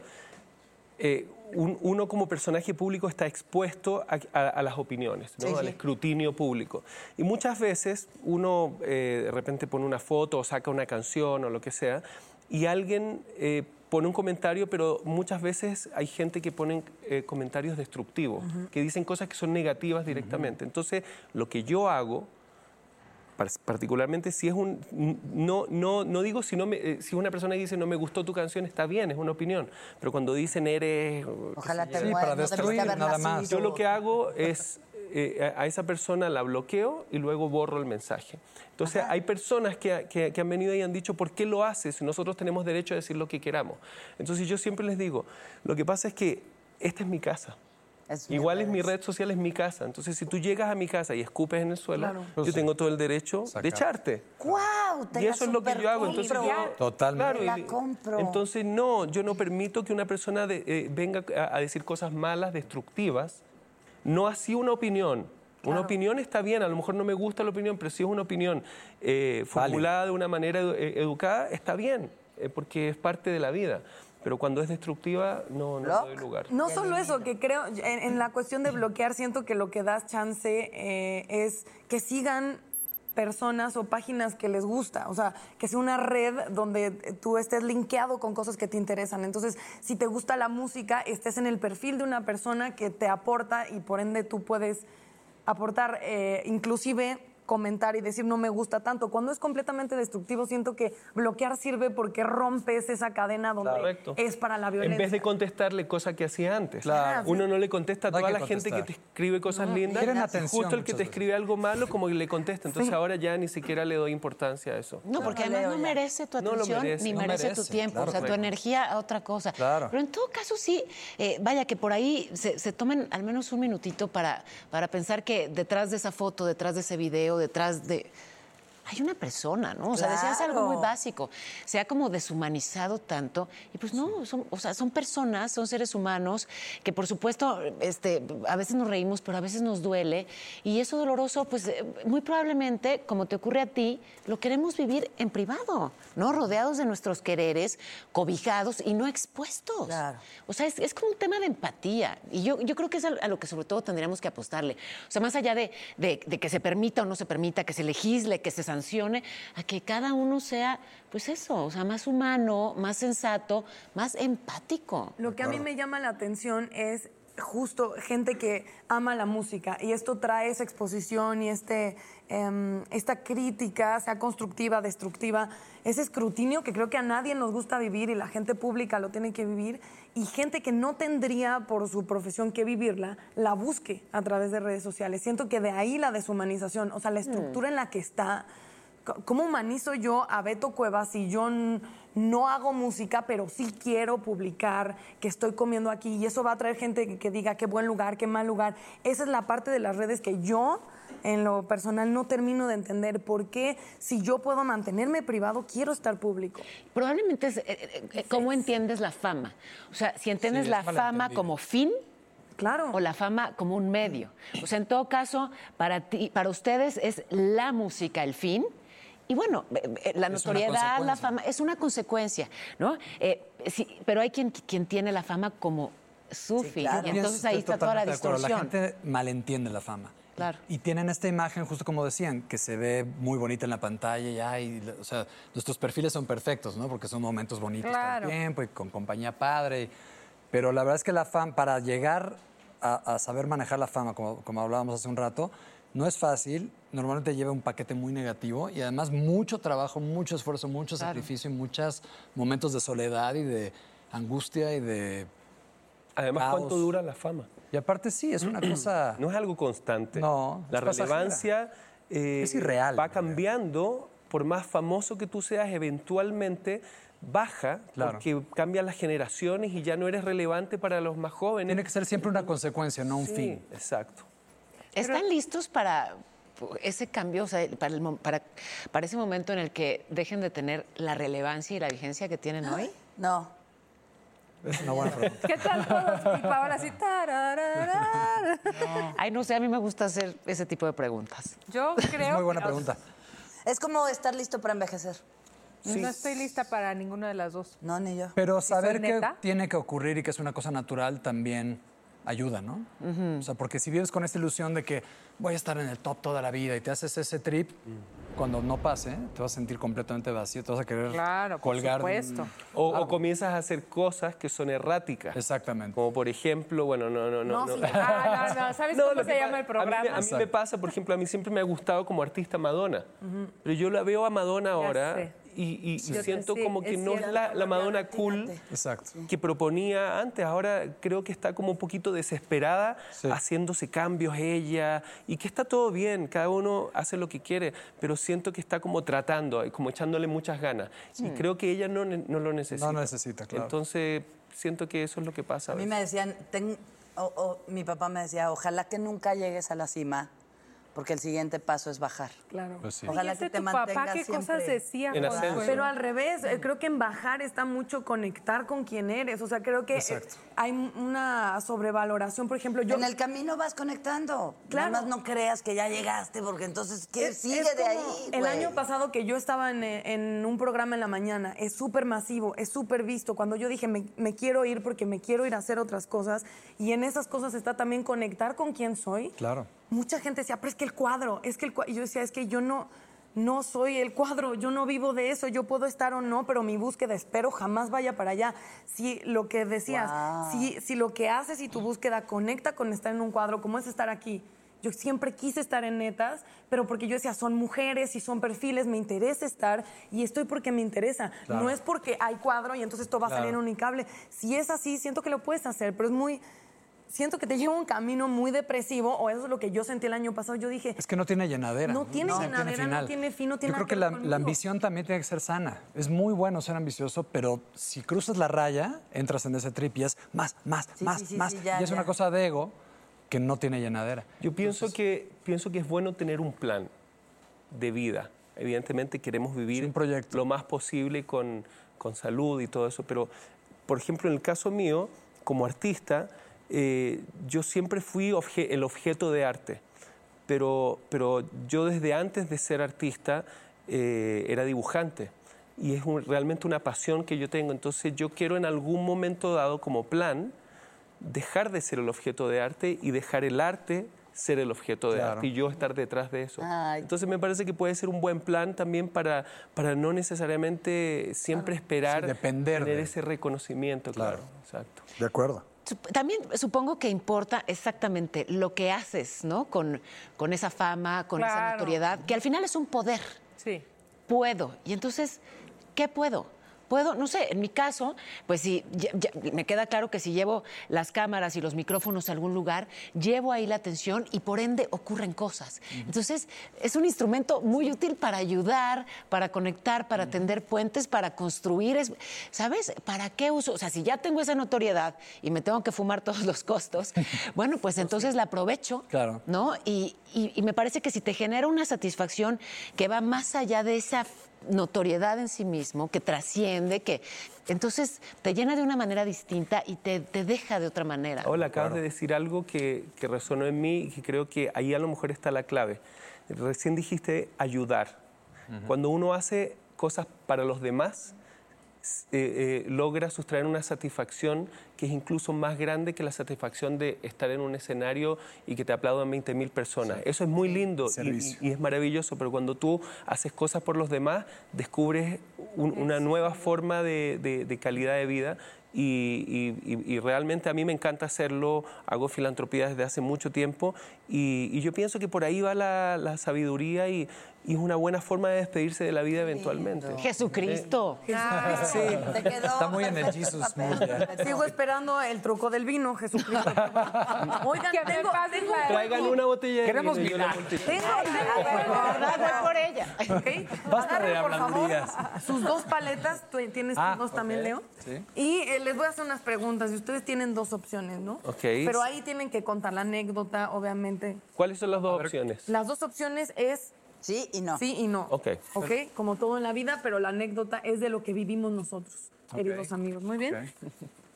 eh, un- uno como personaje público está expuesto a, a- a las opiniones, ¿no? Sí, al sí. escrutinio público. Y muchas veces uno eh, de repente pone una foto o saca una canción o lo que sea, y alguien eh, pone un comentario, pero muchas veces hay gente que pone eh, comentarios destructivos, Ujú. que dicen cosas que son negativas directamente. Entonces, lo que yo hago particularmente si es un no no no digo si no me, eh, si una persona dice no me gustó tu canción está bien es una opinión. Pero cuando dicen eres Ojalá te Sí, para no destruir, haber nada más. yo lo que hago es eh, a a esa persona la bloqueo y luego borro el mensaje. Entonces hay personas que, que- que han venido y han dicho ¿por qué lo haces? nosotros tenemos derecho a decir lo que queramos entonces yo siempre les digo lo que pasa es que esta es mi casa Igual es mi red social, es mi casa. Entonces, si tú llegas a mi casa y escupes en el suelo, Claro. yo tengo todo el derecho de echarte. ¡Guau! Te Y eso es lo que yo hago. Entonces, yo- Totalmente. Claro, La compro. Entonces, no, yo no permito que una persona de- eh, venga a, a decir cosas malas, destructivas. No así una opinión. Una opinión está bien, a lo mejor no me gusta la opinión, pero si es una opinión eh, formulada de una manera edu- eh, educada, está bien, eh, porque es parte de la vida. Pero cuando es destructiva, no, no doy lugar. No solo eso, que creo, en, en la cuestión de bloquear, siento que lo que das chance eh, es que sigan personas o páginas que les gusta, o sea, que sea una red donde tú estés linkeado con cosas que te interesan. Entonces, si te gusta la música, estés en el perfil de una persona que te aporta y por ende tú puedes aportar, eh, inclusive comentar y decir no me gusta tanto. Cuando es completamente destructivo, siento que bloquear sirve porque rompes esa cadena donde Correcto. es para la violencia. En vez de contestarle cosas que hacía antes. Claro. Uno no le contesta a No toda la gente que te escribe cosas No, lindas. atención Justo el que te veces. escribe algo malo, como que le contesta. Entonces Sí. ahora ya ni siquiera le doy importancia a eso. No, porque además no merece tu No atención merece, ni no merece, merece, tu tiempo, claro, o sea, tu energía a otra cosa. Claro. Pero en todo caso sí, eh, vaya que por ahí se, se tomen al menos un minutito para, para pensar que detrás de esa foto, detrás de ese video, detrás de... Hay una persona, ¿no? O sea, decías algo muy Claro. básico. Se ha como deshumanizado tanto. Y pues no, son, o sea, son personas, son seres humanos que por supuesto este, a veces nos reímos, pero a veces nos duele. Y eso doloroso, pues eh, muy probablemente, como te ocurre a ti, lo queremos vivir en privado, ¿no? Rodeados de nuestros quereres, cobijados y no expuestos. O sea, es, es como un tema de empatía. Y yo, yo creo que es a, a lo que sobre todo tendríamos que apostarle. O sea, más allá de, de- de que se permita o no se permita, que se legisle, que se sancione, a que cada uno sea, pues eso, o sea, más humano, más sensato, más empático. Lo que a mí me llama la atención es justo gente que ama la música y esto trae esa exposición y este, em, esta crítica, sea constructiva, destructiva, ese escrutinio que creo que a nadie nos gusta vivir y la gente pública lo tiene que vivir y gente que no tendría por su profesión que vivirla, la busque a través de redes sociales. Siento que de ahí la deshumanización, o sea, la estructura en la que está ¿cómo humanizo yo a Beto Cuevas si yo no hago música, pero sí quiero publicar que estoy comiendo aquí? Y eso va a traer gente que, que diga qué buen lugar, qué mal lugar. Esa es la parte de las redes que yo, en lo personal, no termino de entender por qué, si yo puedo mantenerme privado, quiero estar público. Probablemente es eh, eh, eh, cómo entiendes la fama. O sea, si entiendes Sí, la fama como fin. Claro. O la fama como un medio. O sea, en todo caso, para ti, para ustedes es la música el fin. Y bueno, eh, eh, la notoriedad, la fama, es una consecuencia, ¿no? Eh, sí, pero hay quien, quien tiene la fama como su fin. Yo Y entonces ahí está toda la distorsión. La gente malentiende la fama. Claro. Y tienen esta imagen, justo como decían, que se ve muy bonita en la pantalla y, ay, o sea, nuestros perfiles son perfectos, ¿no? Porque son momentos bonitos Claro. todo el tiempo y con compañía padre. y- pero la verdad es que la fama, para llegar a, a saber manejar la fama, como, como hablábamos hace un rato, no es fácil. Normalmente lleva un paquete muy negativo y además mucho trabajo, mucho esfuerzo, mucho Claro. sacrificio y muchos momentos de soledad y de angustia y de Además, caos. ¿cuánto dura la fama? Y aparte sí, es una cosa... No es algo constante. No, La relevancia eh, Es irreal, va cambiando. Por más famoso que tú seas, eventualmente baja Claro. porque cambian las generaciones y ya no eres relevante para los más jóvenes. Tiene que ser siempre una consecuencia, no un Sí, fin. Exacto. ¿Están listos para ese cambio, o sea, para, el mo- para, para ese momento en el que dejen de tener la relevancia y la vigencia que tienen hoy? No. Es una buena pregunta. ¿Qué tal todos? Y Paola así. Ay, no sé, a mí me gusta hacer ese tipo de preguntas. Yo creo Muy buena que- pregunta. Es como estar listo para envejecer. No estoy lista para ninguna de las dos. No, ni yo. Pero ¿Sí soy saber que tiene que ocurrir y que es una cosa natural también ayuda, ¿no? O sea, porque si vives con esta ilusión de que voy a estar en el top toda la vida y te haces ese trip, cuando no pase, te vas a sentir completamente vacío, te vas a querer Claro, por colgar. un- supuesto. O, o comienzas a hacer cosas que son erráticas. Exactamente. Como por ejemplo, bueno, no, no, no. No, no. sí. Ah, no, no. ¿Sabes cómo se llama el programa? A mí, me- a mí me pasa, por ejemplo, a mí siempre me ha gustado como artista Madonna. Pero yo la veo a Madonna ahora y, y- y Yo te- siento sí, como que es no es la, la Madonna cool Exacto. que proponía antes. Ahora creo que está como un poquito desesperada haciéndose cambios ella y que está todo bien, cada uno hace lo que quiere, pero siento que está como tratando, como echándole muchas ganas. Y creo que ella no, no lo necesita. No necesita, claro. Entonces siento que eso es lo que pasa. A mí me decían, ten- o- o- mi papá me decía, ojalá que nunca llegues a la cima, porque el siguiente paso es bajar. Claro. Pues sí. Ojalá que ese te tu papá, mantengas ¿qué siempre. cosas decía? Pero al revés, eh, creo que en bajar está mucho conectar con quién eres. O sea, creo que eh, Exacto. hay una sobrevaloración. Por ejemplo, yo. En el camino vas conectando. Claro. Nada más no creas que ya llegaste, porque entonces, ¿qué Es- sigue es de ahí? El güey? año pasado que yo estaba en, eh, en un programa en la mañana, es súper masivo, es súper visto. Cuando yo dije, me, me quiero ir porque me quiero ir a hacer otras cosas, y en esas cosas está también conectar con quién soy. Claro. Mucha gente decía, pero es que el cuadro, es que el cuadro. Y yo decía, es que yo no, no soy el cuadro, yo no vivo de eso, yo puedo estar o no, pero mi búsqueda espero jamás vaya para allá. Si lo que decías, Wow. si, si lo que haces y tu búsqueda conecta con estar en un cuadro, como es estar aquí. Yo siempre quise estar en netas, pero porque yo decía, son mujeres y son perfiles, me interesa estar y estoy porque me interesa. Claro. No es porque hay cuadro y entonces todo va a salir en Claro. un unicable. Si es así, siento que lo puedes hacer, pero es muy... Siento que te lleva un camino muy depresivo, o eso es lo que yo sentí el año pasado. Yo dije, Es que no tiene llenadera. No tiene llenadera, no final. tiene fin, no tiene Yo creo que la, ambición también tiene que ser sana. Es muy bueno ser ambicioso, pero si cruzas la raya, entras en ese trip y es más, más, Sí, más, sí, sí, más. sí, ya, y es una cosa de ego que no tiene llenadera. Yo pienso que, pienso que es bueno tener un plan de vida. Evidentemente queremos vivir un proyecto. lo más posible con, con salud y todo eso, pero por ejemplo en el caso mío, como artista, eh, yo siempre fui obje- el objeto de arte, pero, pero yo desde antes de ser artista eh, era dibujante y es un- realmente una pasión que yo tengo, entonces yo quiero en algún momento dado como plan dejar de ser el objeto de arte y dejar el arte ser el objeto de Claro. arte y yo estar detrás de eso. Ay. Entonces me parece que puede ser un buen plan también para, para no necesariamente siempre esperar Sí, depender tener de- ese reconocimiento, claro. Exacto. De acuerdo. También supongo que importa exactamente lo que haces, ¿no? Con, con esa fama, con esa notoriedad, que al final es un poder. Sí. Puedo. Y entonces, ¿qué puedo? Puedo, no sé, en mi caso, pues ya- ya- me queda claro que si llevo las cámaras y los micrófonos a algún lugar, llevo ahí la atención y por ende ocurren cosas. Entonces, es un instrumento muy útil para ayudar, para conectar, para tender puentes, para construir, es- ¿sabes? ¿Para qué uso? O sea, si ya tengo esa notoriedad y me tengo que fumar todos los costos, bueno, pues entonces la aprovecho, Claro. ¿no? Y, y- y me parece que si te genera una satisfacción que va más allá de esa notoriedad en sí mismo, que trasciende, que entonces te llena de una manera distinta y te, te deja de otra manera. Hola, acabas de decir algo que, que resonó en mí y que creo que ahí a lo mejor está la clave. Recién dijiste ayudar. Cuando uno hace cosas para los demás, eh, eh, logra sustraer una satisfacción que es incluso más grande que la satisfacción de estar en un escenario y que te aplaudan 20 mil personas. Eso es muy lindo y- es maravilloso, pero cuando tú haces cosas por los demás, descubres un- una nueva forma de, de- de calidad de vida. Y, y- y- y realmente a mí me encanta hacerlo, hago filantropía desde hace mucho tiempo y, y yo pienso que por ahí va la, la sabiduría y, y es una buena forma de despedirse de la vida eventualmente. Jesucristo. Sí. Te quedó Está muy en el Jesus. Sigo esperando el truco del vino, Jesucristo. Oigan, Que tengo, tengo la- Traigan una botella de Queremos vino mirar. Tengo. Voy por ella. ¿ok? Basta de por favor, sus dos paletas. ¿Tú tienes Ah, tus dos también. Leo? Sí. Y eh, les voy a hacer unas preguntas. Y ustedes tienen dos opciones, ¿no? Ok. Pero ahí tienen que contar la anécdota, obviamente. ¿Cuáles son las dos opciones? Las dos opciones es Sí y no. sí y no. Ok. ¿Ok? Como todo en la vida, pero la anécdota es de lo que vivimos nosotros, queridos amigos. Muy bien.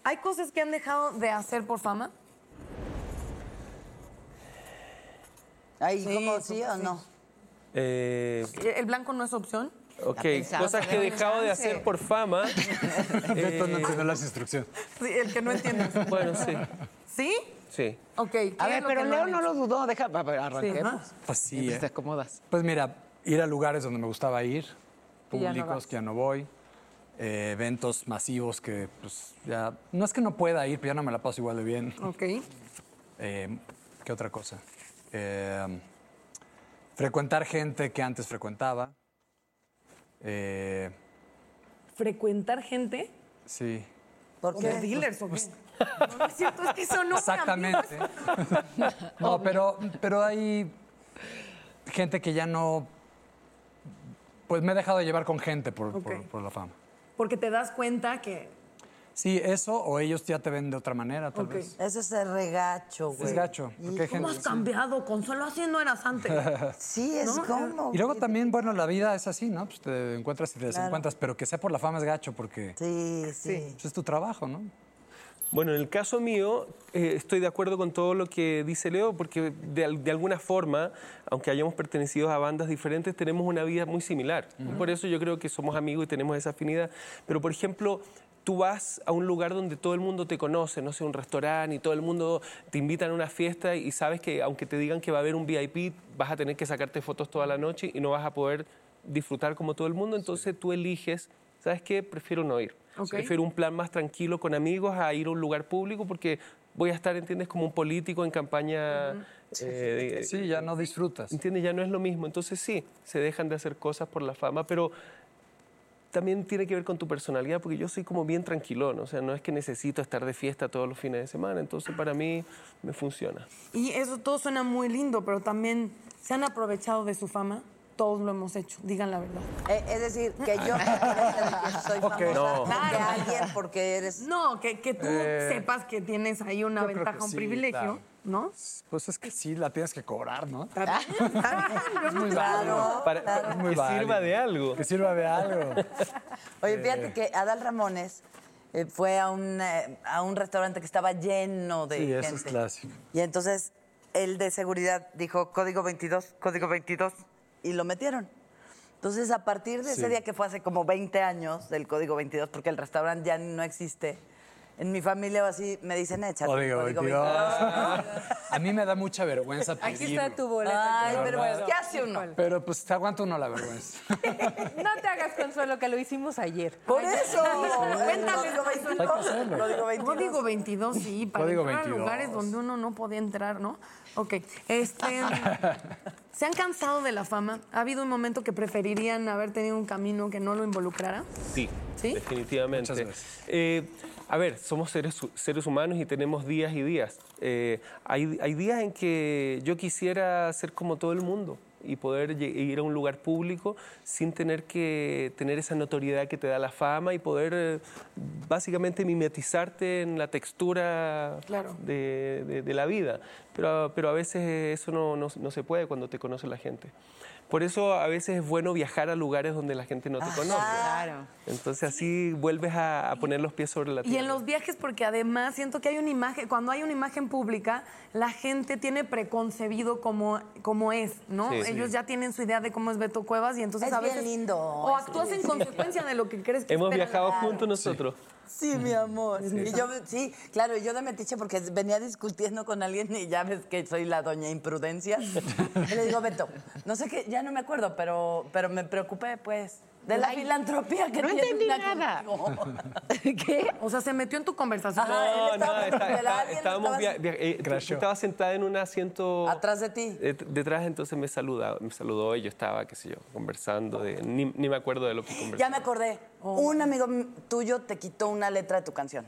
¿Hay cosas que han dejado de hacer por fama? Ahí, Sí, ¿cómo sí o no? Eh, ¿El blanco no es opción? ok, cosas que he dejado de hacer por fama. Beto no Eh, entiende las instrucciones. Sí, el que no entiende. bueno, sí, ¿Sí? Sí. Ok. ¿qué A ver, pero Leo no lo dudó. Deja, arranquemos. ajá. Pues sí. Eh. te acomodas. Pues mira, ir a lugares donde me gustaba ir, Y ya no públicos que ya no voy, eh, eventos masivos que pues ya... No es que no pueda ir, pero ya no me la paso igual de bien. Ok. Eh, ¿Qué otra cosa? Eh, frecuentar gente que antes frecuentaba. Eh, Frecuentar gente. sí, ¿Por ¿O qué? de dealers o qué? No, no es cierto, es que eso no exactamente. no, pero, pero hay gente que ya no... Pues me he dejado de llevar con gente por, por- la fama. Porque te das cuenta que. Sí, eso o ellos ya te ven de otra manera, tal Ok. vez. Eso es el regacho, güey. Es gacho. Porque hay ¿Cómo gente, has cambiado? Consuelo, así no eras antes. Sí, es ¿No? como. Y luego también, bueno, la vida es así, ¿no? Pues te encuentras y te desencuentras, pero que sea por la fama es gacho porque Sí, sí. pues, es tu trabajo, ¿no? Bueno, en el caso mío, eh, estoy de acuerdo con todo lo que dice Leo, porque de, de alguna forma, aunque hayamos pertenecido a bandas diferentes, tenemos una vida muy similar. Por eso yo creo que somos amigos y tenemos esa afinidad. Pero, por ejemplo, tú vas a un lugar donde todo el mundo te conoce, no sé, un restaurante, y todo el mundo te invitan a una fiesta y sabes que aunque te digan que va a haber un VIP, vas a tener que sacarte fotos toda la noche y no vas a poder disfrutar como todo el mundo, entonces tú eliges, ¿sabes qué? Prefiero no ir. Ok. Prefiero un plan más tranquilo con amigos a ir a un lugar público porque voy a estar, ¿entiendes? Como un político en campaña. eh, de- Sí, ya no disfrutas. ¿Entiendes? Ya no es lo mismo. Entonces sí, se dejan de hacer cosas por la fama, pero también tiene que ver con tu personalidad, porque yo soy como bien tranquilón, o sea, no es que necesito estar de fiesta todos los fines de semana, entonces para mí me funciona. Y eso todo suena muy lindo, pero también se han aprovechado de su fama. Todos lo hemos hecho, digan la verdad. Eh, es decir, que yo que soy Ok. famosa No. de alguien porque eres... No, que, que tú Eh, sepas que tienes ahí una ventaja, un sí, privilegio, claro. ¿no? Pues es que sí, la tienes que cobrar, ¿no? Es muy válido. Para, claro. para Es muy que sirva de algo. Que sirva de algo. Oye, fíjate que Adal Ramones eh, fue a un, eh, a un restaurante que estaba lleno de Sí, gente. eso es clásico. Y entonces el de seguridad dijo código 22, código 22 y lo metieron. Entonces, a partir de ese Sí. día que fue hace como 20 años del código 22, porque el restaurante ya no existe, En mi familia o así me dicen échate. Código 22. A mí me da mucha vergüenza Aquí pedirlo. está tu boleta. Ay, pero pues, ¿qué hace uno? Pero pues te aguanta uno la vergüenza. No te hagas consuelo, que lo hicimos ayer. Por eso. Cuéntales, Código Hay que 22. hacerlo. Código 22. Código 22, sí, para Código entrar 22. a lugares donde uno no podía entrar, ¿no? Ok, este... ¿Se han cansado de la fama? ¿Ha habido un momento que preferirían haber tenido un camino que no lo involucrara? Sí, ¿Sí? definitivamente. Muchas. Eh, a ver, somos seres, seres humanos y tenemos días y días. Eh, hay, hay días en que yo quisiera ser como todo el mundo y poder ir a un lugar público sin tener que tener esa notoriedad que te da la fama y poder eh, básicamente mimetizarte en la textura Claro. de, de- de la vida. Pero, pero a veces eso no, no- no se puede cuando te conoce la gente. Por eso a veces es bueno viajar a lugares donde la gente no te conoce. Claro. Entonces así vuelves a, a poner los pies sobre la tierra. Y en los viajes, porque además siento que hay una imagen, cuando hay una imagen pública, la gente tiene preconcebido cómo, cómo es, ¿no? Sí, sí. Ellos ya tienen su idea de cómo es Beto Cuevas y entonces Es a bien lindo, O actúas en consecuencia de lo que crees que Hemos viajado juntos nosotros. Sí, mi amor. Y yo, sí, claro, y yo de metiche porque venía discutiendo con alguien y ya ves que soy la doña imprudencia. Y le digo, Beto, no sé qué, ya no me acuerdo, pero, pero me preocupé, pues, de la filantropía que no tiene entendí una nada. contigo. ¿Qué? O sea, se metió en tu conversación. Ajá, No, estaba no, está- está- estábamos estaba- eh, tú- tú estabas sentada en un asiento Atrás de ti. eh, detrás, entonces me saludaba, me saludó y yo estaba, qué sé yo, conversando de, ni, ni me acuerdo de lo que conversamos. Ya me acordé. Un amigo tuyo te quitó una letra de tu canción.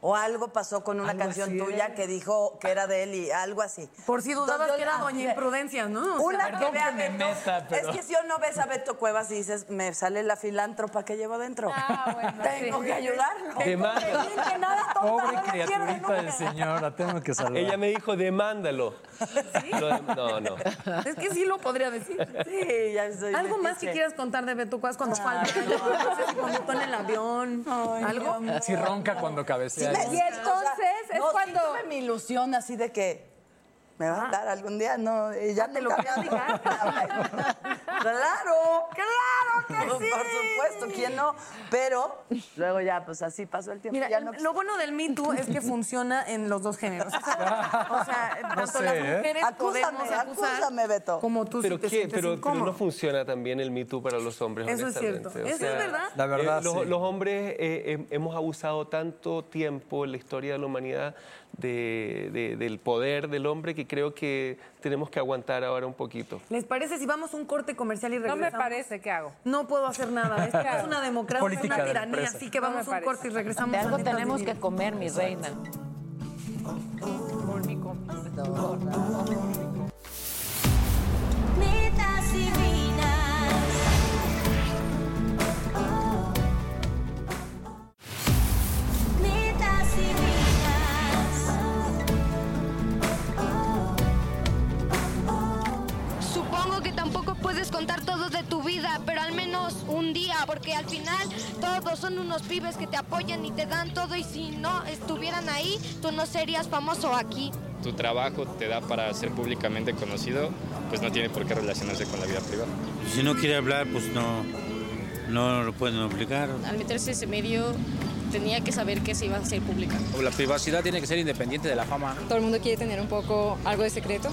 O algo pasó con una canción así tuya era. que dijo que era de él y algo así. Por si dudabas que era ah, doña imprudencia, ¿no? Una Perdón que vea que me Beto- meta, pero- Es que si yo no ves a Beto Cuevas y dices, me sale la filántropa que llevo dentro. Ah, bueno, Tengo sí. que ayudarlo. Demanda. Pobre no criaturita del señor, la tengo que salvar. Ella me dijo, demándalo. Lo dem- no, no. Es que sí lo podría decir. Sí, ya soy ¿Algo más que quieras contar de Beto Cuevas cuando al baño? No sé si vomitó en el avión. ¿Algo? Sí ronca cuando Sí, cabecea. Y o sea, entonces es no, sí cuando- tuve mi ilusión así de que me va a dar algún día, no, y ya te lo dado. ¡Claro! ¡Claro que sí! Por supuesto, ¿quién no? Pero luego ya, pues así pasó el tiempo. Mira, ya no lo bueno del Me Too es que funciona en los dos géneros. O sea, o sea, tanto sé, las ¿eh? mujeres Acúsame, podemos acusar acúsame, Beto. como tú Pero, si te ¿qué? pero, pero no funciona también el Me Too para los hombres, Eso es cierto. O Eso es verdad. La verdad, Eh, los, sí. los hombres eh, hem- hemos abusado tanto tiempo en la historia de la humanidad de- de- del poder del hombre que creo que tenemos que aguantar ahora un poquito. ¿Les parece si vamos a un corte comercial y No regresamos? me parece, ¿qué hago? No puedo hacer nada. Esto es una democracia, Política una tiranía. Así que No vamos a un corte y regresamos. De algo a tenemos que comer, mi reina. Netas contar todo de tu vida, pero al menos un día, porque al final todos son unos pibes que te apoyan y te dan todo y si no estuvieran ahí, tú no serías famoso aquí. tu trabajo te da para ser públicamente conocido, pues no tiene por qué relacionarse con la vida privada. Si no quiere hablar, pues no, no lo pueden obligar. Al meterse ese medio tenía que saber que se iba a hacer pública. La privacidad tiene que ser independiente de la fama. Todo el mundo quiere tener un poco algo de secreto.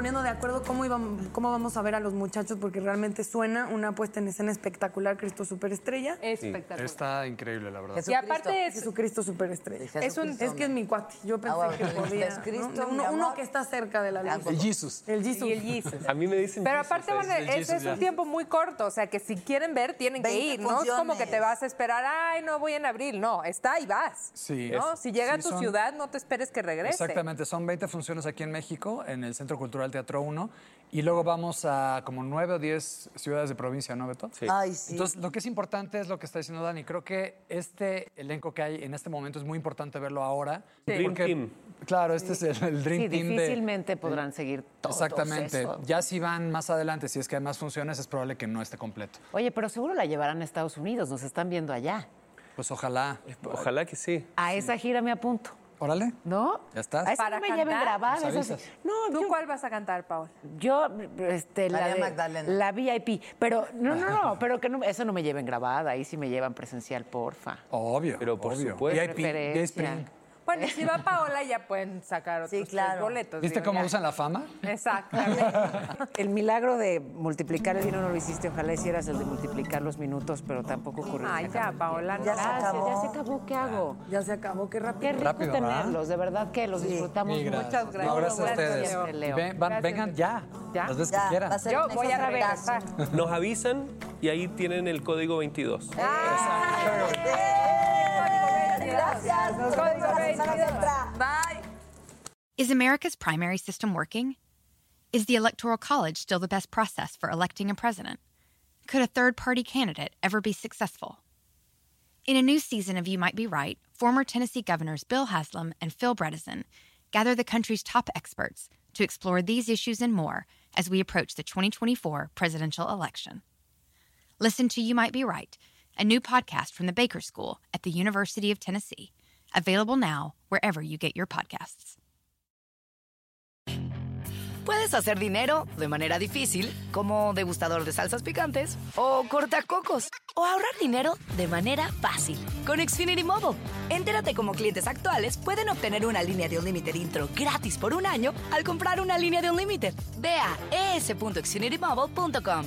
Poniendo de acuerdo cómo, íbamos, cómo vamos a ver a los muchachos, porque realmente suena una puesta en escena espectacular, Cristo Superestrella. Espectacular. Está increíble, la verdad. Y aparte es, Jesucristo Superestrella. Es un- es que es mi cuate. Yo pensé bueno, que podía. es Cristo, uno, que está cerca de la luz. El Jesus. El Jesus. y el Jesus. A mí me dicen... Pero Jesus, aparte, bueno, es, Jesus es un ya. tiempo muy corto, o sea que si quieren ver, tienen que 20 ir, ¿no? Es como que te vas a esperar, ay, no voy en abril, no, está y vas. Sí. ¿no? Si llega Sí, a tu son- ciudad, no te esperes que regrese. Exactamente, son 20 funciones aquí en México, en el Centro Cultural Teatro 1, y luego vamos a como 9 o 10 ciudades de provincia, ¿no, Beto? Sí. Ay, sí. Entonces, lo que es importante es lo que está diciendo Dani. Creo que este elenco que hay en este momento es muy importante verlo ahora. Dream Team. Claro, este es el, el Dream Sí, Team de- difícilmente podrán seguir todos Exactamente. eso. Ya si van más adelante, si es que hay más funciones, es probable que no esté completo. Oye, pero seguro la llevarán a Estados Unidos, nos están viendo allá. Pues ojalá. Ojalá que sí. A esa gira me apunto. Órale. ¿No? Ya estás. A esa no me lleven grabada. Nos avisas. No, ¿Tú yo- cuál vas a cantar, Paul? Yo, este, la, María de- Magdalena. la VIP. Pero, no, no, no, pero que no, eso no me lleven grabada. Ahí sí me llevan presencial, porfa. Obvio. Pero por obvio. supuesto. VIP, Preferencia. VIP. Bueno, y si va Paola ya pueden sacar otros claro. boletos. ¿Viste digo, cómo ya. usan la fama? Exactamente. El milagro de multiplicar el dinero no lo hiciste. Ojalá hicieras el de multiplicar los minutos, pero tampoco ocurrió. Ay, ya, Paola, Ya se acabó. ya se acabó. ¿Qué hago? Ya se acabó, qué rápido. Qué rico Rápido, ¿verdad? tenerlos, de verdad que los disfrutamos gracias. Muchas gracias. No, gracias a ustedes. Leo. Leo. Ven- van- Gracias. vengan ya. ¿Ya? Las veces Ya, que quieran. Yo voy a regresar. Nos avisan y ahí tienen el código 22. Gracias. Nos vemos la semana que entra. Bye. Is America's primary system working? Is the Electoral College still the best process for electing a president? Could a third party candidate ever be successful? In a new season of You Might Be Right, former Tennessee governors Bill Haslam and Phil Bredesen gather the country's top experts to explore these issues and more as we approach the 2024 presidential election. Listen to You Might Be Right, a new podcast from the Baker School at the University of Tennessee, available now wherever you get your podcasts. Puedes hacer dinero de manera difícil, como degustador de salsas picantes, o cortacocos, o ahorrar dinero de manera fácil con Xfinity Mobile. Entérate cómo clientes actuales pueden obtener una línea de un límite intro gratis por un año al comprar una línea de un límite. Ve a es.xfinitymobile.com.